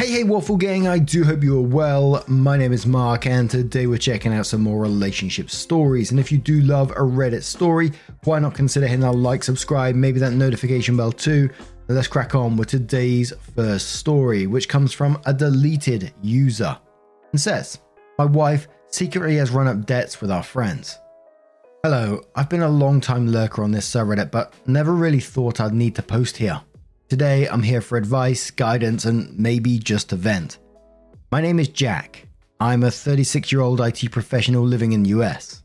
Hey, hey, Waffle Gang, I do hope you are well. My name is Mark, and today we're checking out some more relationship stories. And if you do love a Reddit story, why not consider hitting that like, subscribe, maybe that notification bell too? Let's crack on with today's first story, which comes from a deleted user and says, My wife secretly has run up debts with our friends. Hello, I've been a long time lurker on this subreddit, but never really thought I'd need to post here. Today, I'm here for advice, guidance, and maybe just a vent. My name is Jack. I'm a 36 year old IT professional living in the US.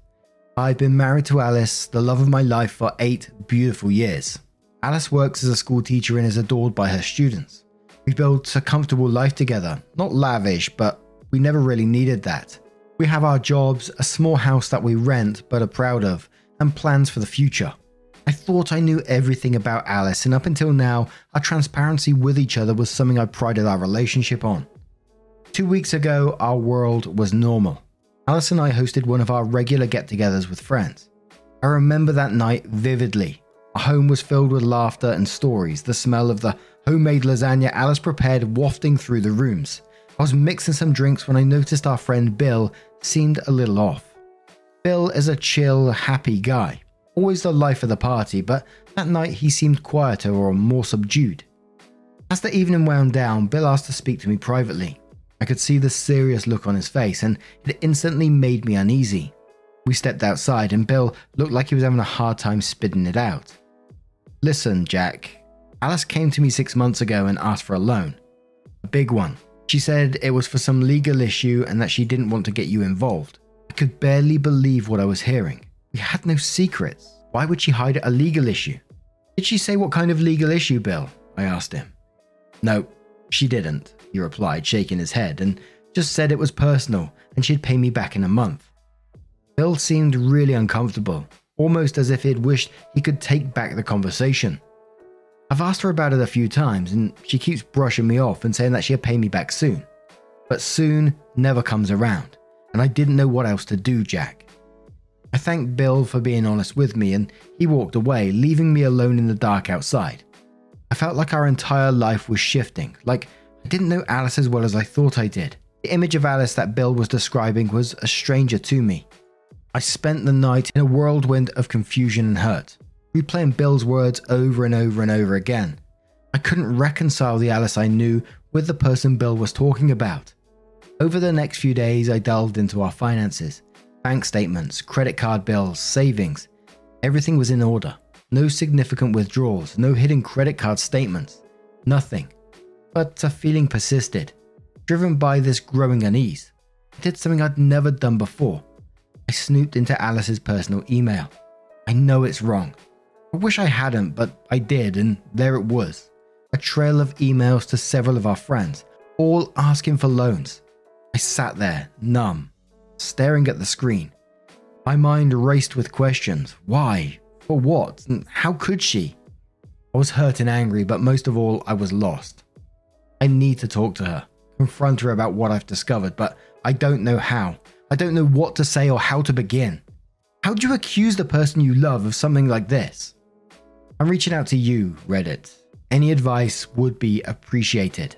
I've been married to Alice, the love of my life, for eight beautiful years. Alice works as a school teacher and is adored by her students. We've built a comfortable life together, not lavish, but we never really needed that. We have our jobs, a small house that we rent but are proud of, and plans for the future. I thought I knew everything about Alice, and up until now, our transparency with each other was something I prided our relationship on. Two weeks ago, our world was normal. Alice and I hosted one of our regular get togethers with friends. I remember that night vividly. Our home was filled with laughter and stories, the smell of the homemade lasagna Alice prepared wafting through the rooms. I was mixing some drinks when I noticed our friend Bill seemed a little off. Bill is a chill, happy guy always the life of the party, but that night he seemed quieter or more subdued. As the evening wound down, Bill asked to speak to me privately. I could see the serious look on his face, and it instantly made me uneasy. We stepped outside, and Bill looked like he was having a hard time spitting it out. Listen, Jack. Alice came to me six months ago and asked for a loan. A big one. She said it was for some legal issue and that she didn't want to get you involved. I could barely believe what I was hearing. We had no secrets. Why would she hide a legal issue? Did she say what kind of legal issue, Bill? I asked him. No, she didn't, he replied, shaking his head, and just said it was personal and she'd pay me back in a month. Bill seemed really uncomfortable, almost as if he'd wished he could take back the conversation. I've asked her about it a few times, and she keeps brushing me off and saying that she'll pay me back soon. But soon never comes around, and I didn't know what else to do, Jack. I thanked Bill for being honest with me, and he walked away, leaving me alone in the dark outside. I felt like our entire life was shifting, like I didn't know Alice as well as I thought I did. The image of Alice that Bill was describing was a stranger to me. I spent the night in a whirlwind of confusion and hurt, replaying Bill's words over and over and over again. I couldn't reconcile the Alice I knew with the person Bill was talking about. Over the next few days, I delved into our finances, bank statements, credit card bills, savings. Everything was in order. No significant withdrawals, no hidden credit card statements, nothing. But a feeling persisted, driven by this growing unease. I did something I'd never done before. I snooped into Alice's personal email. I know it's wrong. I wish I hadn't, but I did, and there it was. A trail of emails to several of our friends, all asking for loans. I sat there, numb, staring at the screen. My mind raced with questions. Why? For what? And how could she? I was hurt and angry, but most of all, I was lost. I need to talk to her, confront her about what I've discovered, but I don't know how. I don't know what to say or how to begin. How do you accuse the person you love of something like this? I'm reaching out to you, Reddit. Any advice would be appreciated.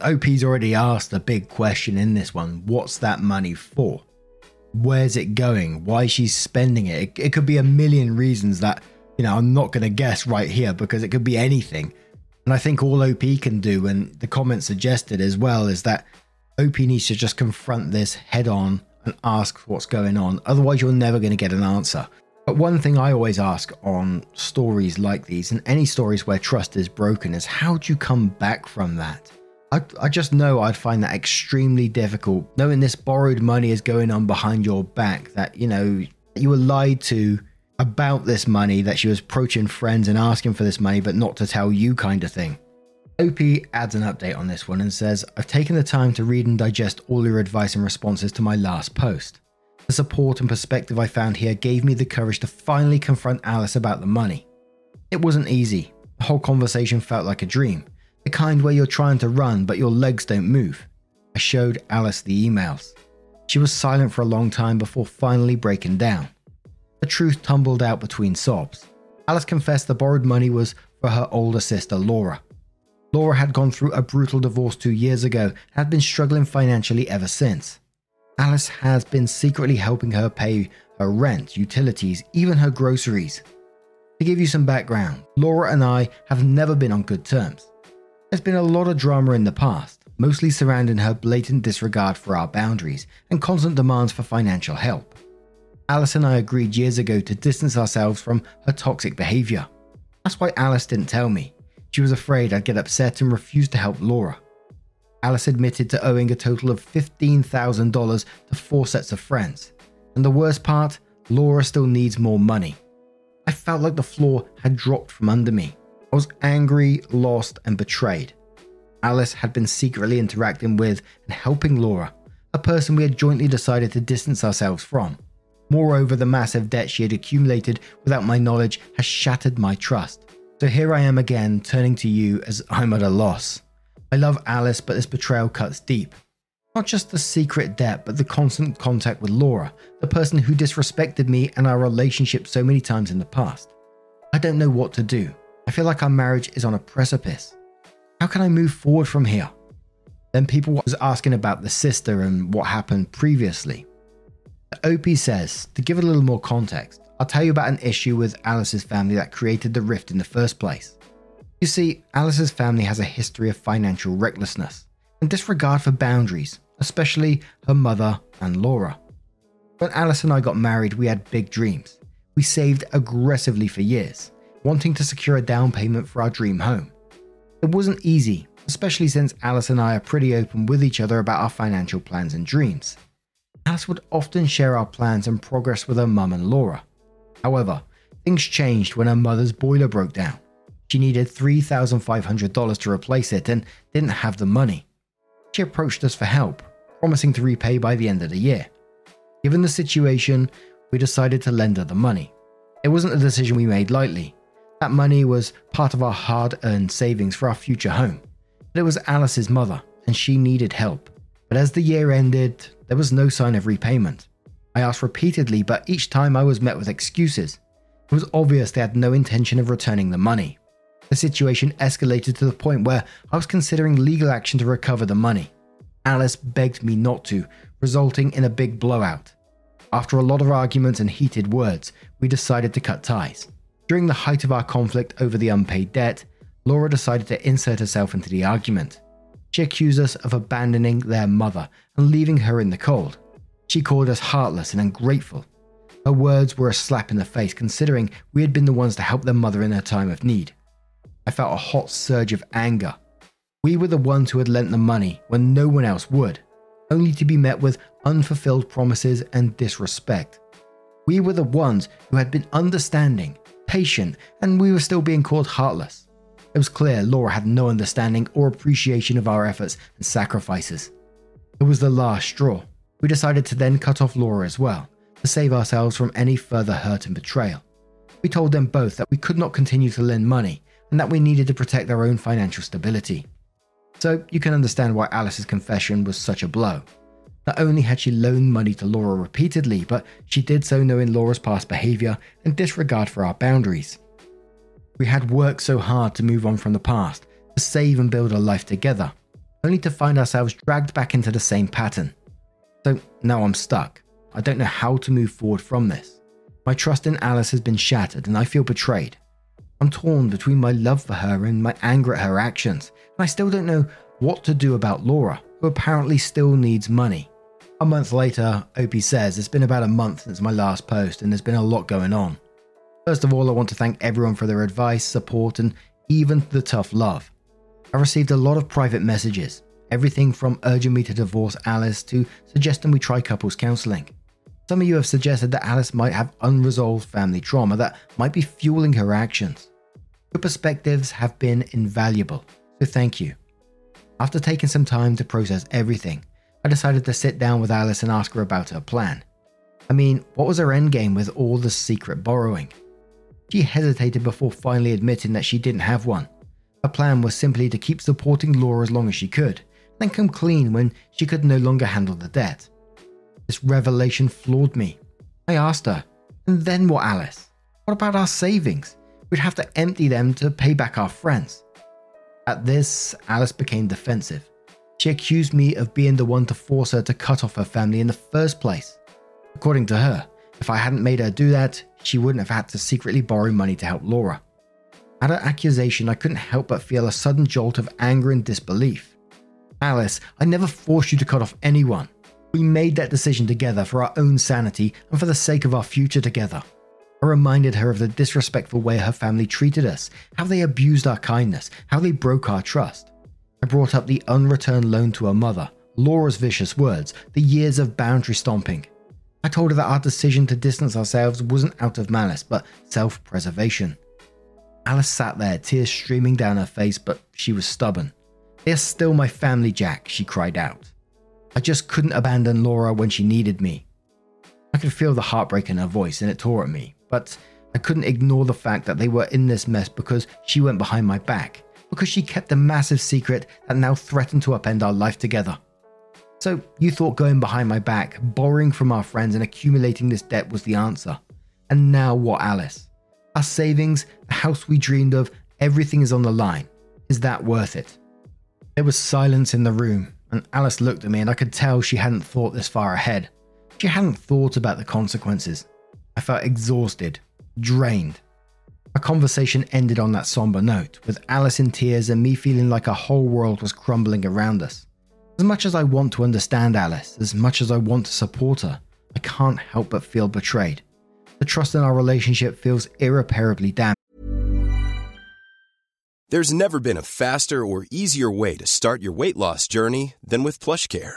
OP's already asked the big question in this one what's that money for? Where's it going? Why she's spending it? it? It could be a million reasons that, you know, I'm not going to guess right here because it could be anything. And I think all OP can do, and the comment suggested as well, is that OP needs to just confront this head on and ask what's going on. Otherwise, you're never going to get an answer. But one thing I always ask on stories like these, and any stories where trust is broken, is how do you come back from that? I, I just know I'd find that extremely difficult, knowing this borrowed money is going on behind your back, that, you know, you were lied to about this money, that she was approaching friends and asking for this money, but not to tell you, kind of thing. OP adds an update on this one and says, I've taken the time to read and digest all your advice and responses to my last post. The support and perspective I found here gave me the courage to finally confront Alice about the money. It wasn't easy. The whole conversation felt like a dream, the kind where you're trying to run but your legs don't move. I showed Alice the emails. She was silent for a long time before finally breaking down. The truth tumbled out between sobs. Alice confessed the borrowed money was for her older sister Laura. Laura had gone through a brutal divorce two years ago and had been struggling financially ever since. Alice has been secretly helping her pay her rent, utilities, even her groceries. To give you some background, Laura and I have never been on good terms. There's been a lot of drama in the past, mostly surrounding her blatant disregard for our boundaries and constant demands for financial help. Alice and I agreed years ago to distance ourselves from her toxic behavior. That's why Alice didn't tell me. She was afraid I'd get upset and refuse to help Laura. Alice admitted to owing a total of $15,000 to four sets of friends. And the worst part, Laura still needs more money. I felt like the floor had dropped from under me. I was angry, lost, and betrayed. Alice had been secretly interacting with and helping Laura, a person we had jointly decided to distance ourselves from. Moreover, the massive debt she had accumulated without my knowledge has shattered my trust. So here I am again, turning to you as I'm at a loss. I love Alice, but this betrayal cuts deep. Not just the secret debt, but the constant contact with Laura, the person who disrespected me and our relationship so many times in the past. I don't know what to do. I feel like our marriage is on a precipice. How can I move forward from here? Then people was asking about the sister and what happened previously. The OP says, to give a little more context, I'll tell you about an issue with Alice's family that created the rift in the first place. You see, Alice's family has a history of financial recklessness and disregard for boundaries, especially her mother and Laura. When Alice and I got married, we had big dreams. We saved aggressively for years, wanting to secure a down payment for our dream home. It wasn't easy, especially since Alice and I are pretty open with each other about our financial plans and dreams. Alice would often share our plans and progress with her mum and Laura. However, things changed when her mother's boiler broke down. She needed $3,500 to replace it and didn't have the money. She approached us for help, promising to repay by the end of the year. Given the situation, we decided to lend her the money. It wasn't a decision we made lightly. That money was part of our hard earned savings for our future home. But it was Alice's mother, and she needed help. But as the year ended, there was no sign of repayment. I asked repeatedly, but each time I was met with excuses. It was obvious they had no intention of returning the money. The situation escalated to the point where I was considering legal action to recover the money. Alice begged me not to, resulting in a big blowout. After a lot of arguments and heated words, we decided to cut ties. During the height of our conflict over the unpaid debt, Laura decided to insert herself into the argument. She accused us of abandoning their mother and leaving her in the cold. She called us heartless and ungrateful. Her words were a slap in the face considering we had been the ones to help their mother in her time of need. I felt a hot surge of anger. We were the ones who had lent the money when no one else would, only to be met with unfulfilled promises and disrespect. We were the ones who had been understanding, patient, and we were still being called heartless. It was clear Laura had no understanding or appreciation of our efforts and sacrifices. It was the last straw. We decided to then cut off Laura as well, to save ourselves from any further hurt and betrayal. We told them both that we could not continue to lend money and that we needed to protect our own financial stability. So you can understand why Alice's confession was such a blow. Not only had she loaned money to Laura repeatedly, but she did so knowing Laura's past behaviour and disregard for our boundaries. We had worked so hard to move on from the past, to save and build a life together, only to find ourselves dragged back into the same pattern. So now I'm stuck. I don't know how to move forward from this. My trust in Alice has been shattered and I feel betrayed. I'm torn between my love for her and my anger at her actions, and I still don't know what to do about Laura, who apparently still needs money. A month later, Opie says it's been about a month since my last post and there's been a lot going on. First of all, I want to thank everyone for their advice, support, and even the tough love. I received a lot of private messages, everything from urging me to divorce Alice to suggesting we try couples counseling. Some of you have suggested that Alice might have unresolved family trauma that might be fueling her actions. Your perspectives have been invaluable, so thank you. After taking some time to process everything, I decided to sit down with Alice and ask her about her plan. I mean, what was her endgame with all the secret borrowing? She hesitated before finally admitting that she didn't have one. Her plan was simply to keep supporting Laura as long as she could, then come clean when she could no longer handle the debt. This revelation floored me. I asked her, and then what, Alice? What about our savings? We'd have to empty them to pay back our friends. At this, Alice became defensive. She accused me of being the one to force her to cut off her family in the first place. According to her, if I hadn't made her do that, she wouldn't have had to secretly borrow money to help Laura. At her accusation, I couldn't help but feel a sudden jolt of anger and disbelief. Alice, I never forced you to cut off anyone. We made that decision together for our own sanity and for the sake of our future together. I reminded her of the disrespectful way her family treated us, how they abused our kindness, how they broke our trust. I brought up the unreturned loan to her mother, Laura's vicious words, the years of boundary stomping. I told her that our decision to distance ourselves wasn't out of malice, but self preservation. Alice sat there, tears streaming down her face, but she was stubborn. They are still my family, Jack, she cried out. I just couldn't abandon Laura when she needed me. I could feel the heartbreak in her voice and it tore at me, but I couldn't ignore the fact that they were in this mess because she went behind my back, because she kept a massive secret that now threatened to upend our life together. So, you thought going behind my back, borrowing from our friends, and accumulating this debt was the answer. And now what, Alice? Our savings, the house we dreamed of, everything is on the line. Is that worth it? There was silence in the room, and Alice looked at me, and I could tell she hadn't thought this far ahead. She hadn't thought about the consequences. I felt exhausted, drained. Our conversation ended on that somber note, with Alice in tears and me feeling like our whole world was crumbling around us. As much as I want to understand Alice, as much as I want to support her, I can't help but feel betrayed. The trust in our relationship feels irreparably damaged. There's never been a faster or easier way to start your weight loss journey than with PlushCare.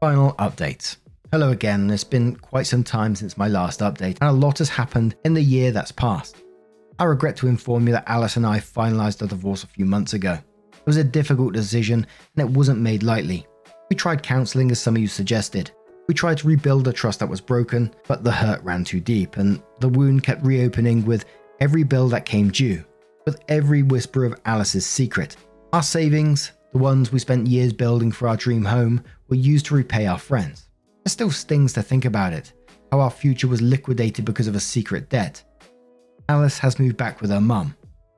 Final update. Hello again, it's been quite some time since my last update, and a lot has happened in the year that's passed. I regret to inform you that Alice and I finalised our divorce a few months ago. It was a difficult decision, and it wasn't made lightly. We tried counselling, as some of you suggested. We tried to rebuild a trust that was broken, but the hurt ran too deep, and the wound kept reopening with every bill that came due, with every whisper of Alice's secret. Our savings, the ones we spent years building for our dream home, were used to repay our friends. It still stings to think about it, how our future was liquidated because of a secret debt. Alice has moved back with her mum.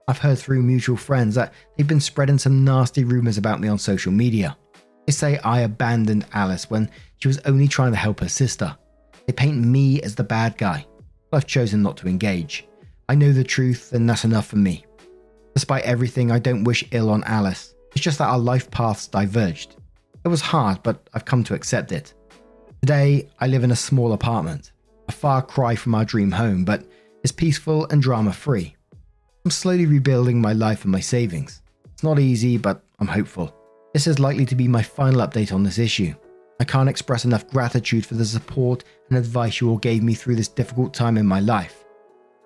I've heard through mutual friends that they've been spreading some nasty rumours about me on social media. They say I abandoned Alice when she was only trying to help her sister. They paint me as the bad guy. I've chosen not to engage. I know the truth, and that's enough for me. Despite everything, I don't wish ill on Alice. It's just that our life paths diverged. It was hard, but I've come to accept it. Today, I live in a small apartment, a far cry from our dream home, but it's peaceful and drama free. I'm slowly rebuilding my life and my savings. It's not easy, but I'm hopeful. This is likely to be my final update on this issue. I can't express enough gratitude for the support and advice you all gave me through this difficult time in my life.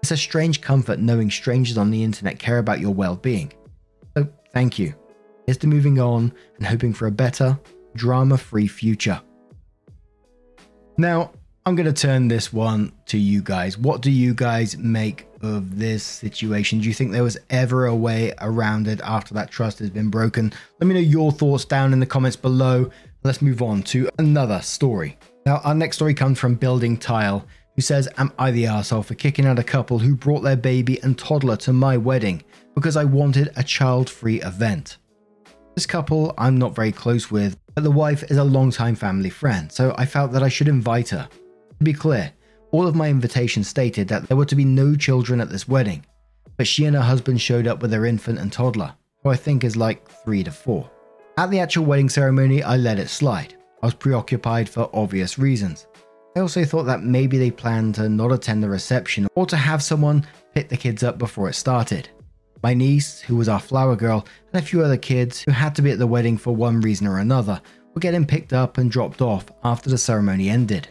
It's a strange comfort knowing strangers on the internet care about your well being. So, thank you. Here's to moving on and hoping for a better, drama free future. Now, I'm going to turn this one to you guys. What do you guys make of this situation? Do you think there was ever a way around it after that trust has been broken? Let me know your thoughts down in the comments below. Let's move on to another story. Now, our next story comes from Building Tile, who says, Am I the asshole for kicking out a couple who brought their baby and toddler to my wedding because I wanted a child free event? This couple I'm not very close with, but the wife is a long-time family friend, so I felt that I should invite her. To be clear, all of my invitations stated that there were to be no children at this wedding, but she and her husband showed up with their infant and toddler, who I think is like 3 to 4. At the actual wedding ceremony, I let it slide. I was preoccupied for obvious reasons. I also thought that maybe they planned to not attend the reception or to have someone pick the kids up before it started. My niece, who was our flower girl, and a few other kids who had to be at the wedding for one reason or another were getting picked up and dropped off after the ceremony ended.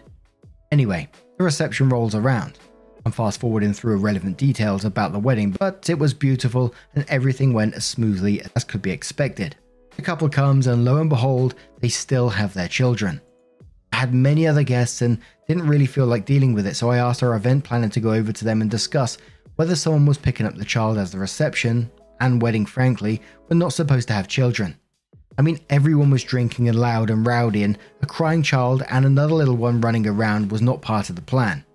Anyway, the reception rolls around. I'm fast forwarding through irrelevant details about the wedding, but it was beautiful and everything went as smoothly as could be expected. The couple comes and lo and behold, they still have their children. I had many other guests and didn't really feel like dealing with it, so I asked our event planner to go over to them and discuss whether someone was picking up the child as the reception and wedding, frankly, were not supposed to have children. I mean, everyone was drinking and loud and rowdy, and a crying child and another little one running around was not part of the plan.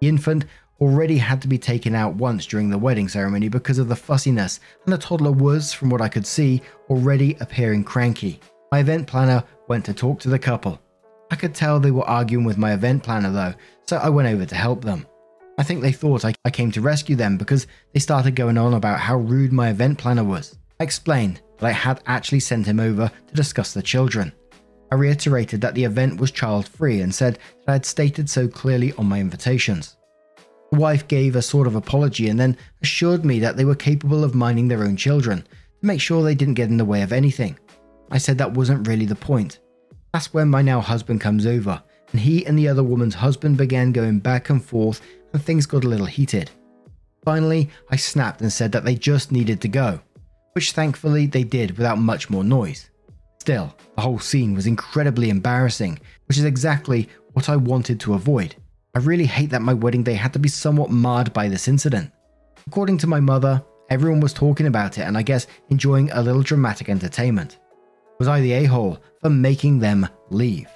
The infant already had to be taken out once during the wedding ceremony because of the fussiness, and the toddler was, from what I could see, already appearing cranky. My event planner went to talk to the couple. I could tell they were arguing with my event planner though, so I went over to help them. I think they thought I, I came to rescue them because they started going on about how rude my event planner was. I explained that I had actually sent him over to discuss the children. I reiterated that the event was child free and said that I had stated so clearly on my invitations. The wife gave a sort of apology and then assured me that they were capable of minding their own children to make sure they didn't get in the way of anything. I said that wasn't really the point. That's when my now husband comes over, and he and the other woman's husband began going back and forth, and things got a little heated. Finally, I snapped and said that they just needed to go which thankfully they did without much more noise. Still, the whole scene was incredibly embarrassing, which is exactly what I wanted to avoid. I really hate that my wedding day had to be somewhat marred by this incident. According to my mother, everyone was talking about it and I guess enjoying a little dramatic entertainment. Was I the a hole for making them leave?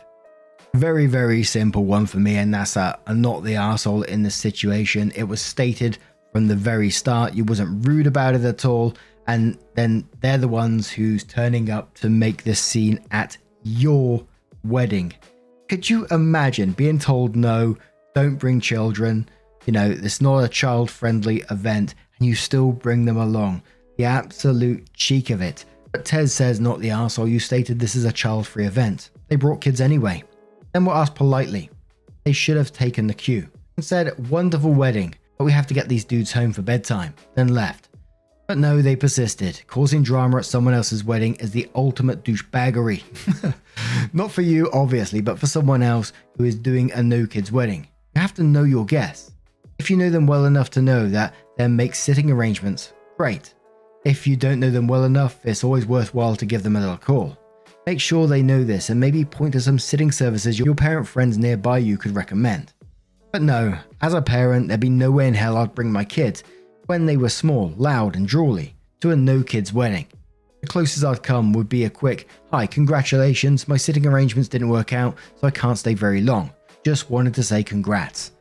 Very, very simple one for me, and that's a, a not the asshole in this situation. It was stated from the very start, you wasn't rude about it at all, and then they're the ones who's turning up to make this scene at your wedding. Could you imagine being told no, don't bring children? You know, it's not a child friendly event, and you still bring them along. The absolute cheek of it. But Tez says, not the asshole, you stated this is a child free event. They brought kids anyway. Then were asked politely. They should have taken the cue and said, wonderful wedding, but we have to get these dudes home for bedtime, then left. But no, they persisted. Causing drama at someone else's wedding is the ultimate douchebaggery. Not for you, obviously, but for someone else who is doing a no kids wedding. You have to know your guests. If you know them well enough to know that, then make sitting arrangements. Great. If you don't know them well enough, it's always worthwhile to give them a little call. Make sure they know this and maybe point to some sitting services your parent friends nearby you could recommend. But no, as a parent, there'd be no way in hell I'd bring my kids when they were small, loud, and drooly, to a no kids wedding. The closest I'd come would be a quick, Hi, congratulations, my sitting arrangements didn't work out, so I can't stay very long. Just wanted to say congrats.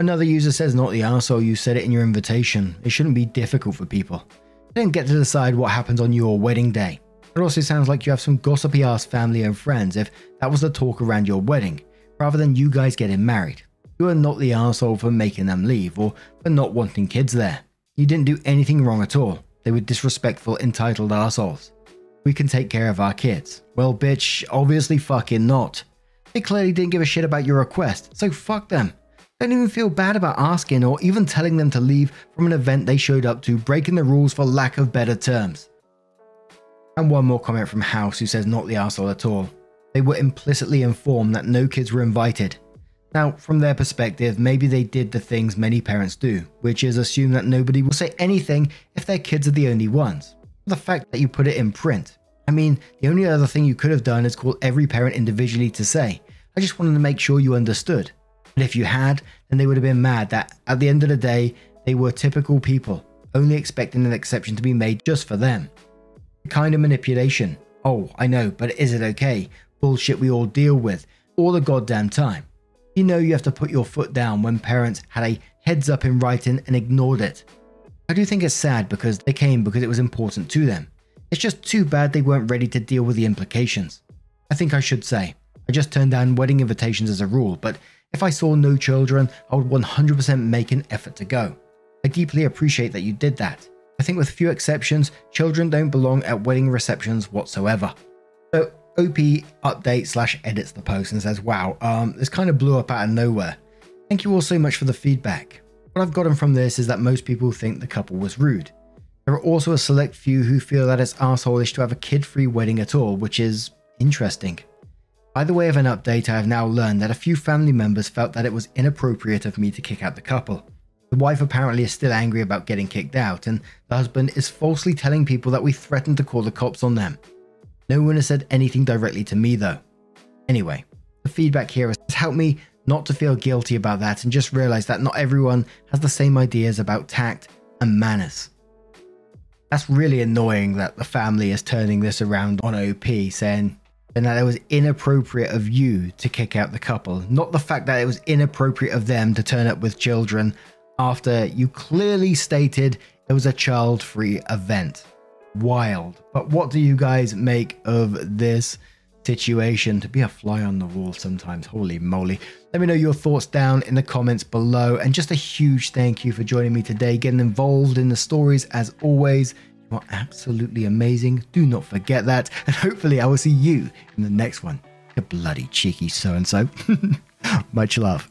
Another user says, Not the arsehole, you said it in your invitation. It shouldn't be difficult for people. They don't get to decide what happens on your wedding day. It also sounds like you have some gossipy ass family and friends if that was the talk around your wedding, rather than you guys getting married. You are not the asshole for making them leave or for not wanting kids there. You didn't do anything wrong at all. They were disrespectful, entitled assholes. We can take care of our kids. Well, bitch, obviously fucking not. They clearly didn't give a shit about your request, so fuck them. Don't even feel bad about asking or even telling them to leave from an event they showed up to, breaking the rules for lack of better terms. And one more comment from House who says, not the asshole at all. they were implicitly informed that no kids were invited. Now, from their perspective, maybe they did the things many parents do, which is assume that nobody will say anything if their kids are the only ones. The fact that you put it in print. I mean, the only other thing you could have done is call every parent individually to say, I just wanted to make sure you understood. But if you had, then they would have been mad that at the end of the day, they were typical people, only expecting an exception to be made just for them. Kind of manipulation. Oh, I know, but is it okay? Bullshit we all deal with all the goddamn time. You know you have to put your foot down when parents had a heads up in writing and ignored it. I do think it's sad because they came because it was important to them. It's just too bad they weren't ready to deal with the implications. I think I should say, I just turned down wedding invitations as a rule, but if I saw no children, I would 100% make an effort to go. I deeply appreciate that you did that. I think, with few exceptions, children don't belong at wedding receptions whatsoever. So, OP updates slash edits the post and says, Wow, um, this kind of blew up out of nowhere. Thank you all so much for the feedback. What I've gotten from this is that most people think the couple was rude. There are also a select few who feel that it's arseholish to have a kid free wedding at all, which is interesting. By the way of an update, I have now learned that a few family members felt that it was inappropriate of me to kick out the couple. The wife apparently is still angry about getting kicked out, and the husband is falsely telling people that we threatened to call the cops on them. No one has said anything directly to me though. Anyway, the feedback here has helped me not to feel guilty about that and just realize that not everyone has the same ideas about tact and manners. That's really annoying that the family is turning this around on OP, saying that it was inappropriate of you to kick out the couple, not the fact that it was inappropriate of them to turn up with children after you clearly stated it was a child free event wild. But what do you guys make of this situation? To be a fly on the wall sometimes, holy moly. Let me know your thoughts down in the comments below. And just a huge thank you for joining me today, getting involved in the stories as always. You are absolutely amazing. Do not forget that. And hopefully, I will see you in the next one. You bloody cheeky so and so. Much love.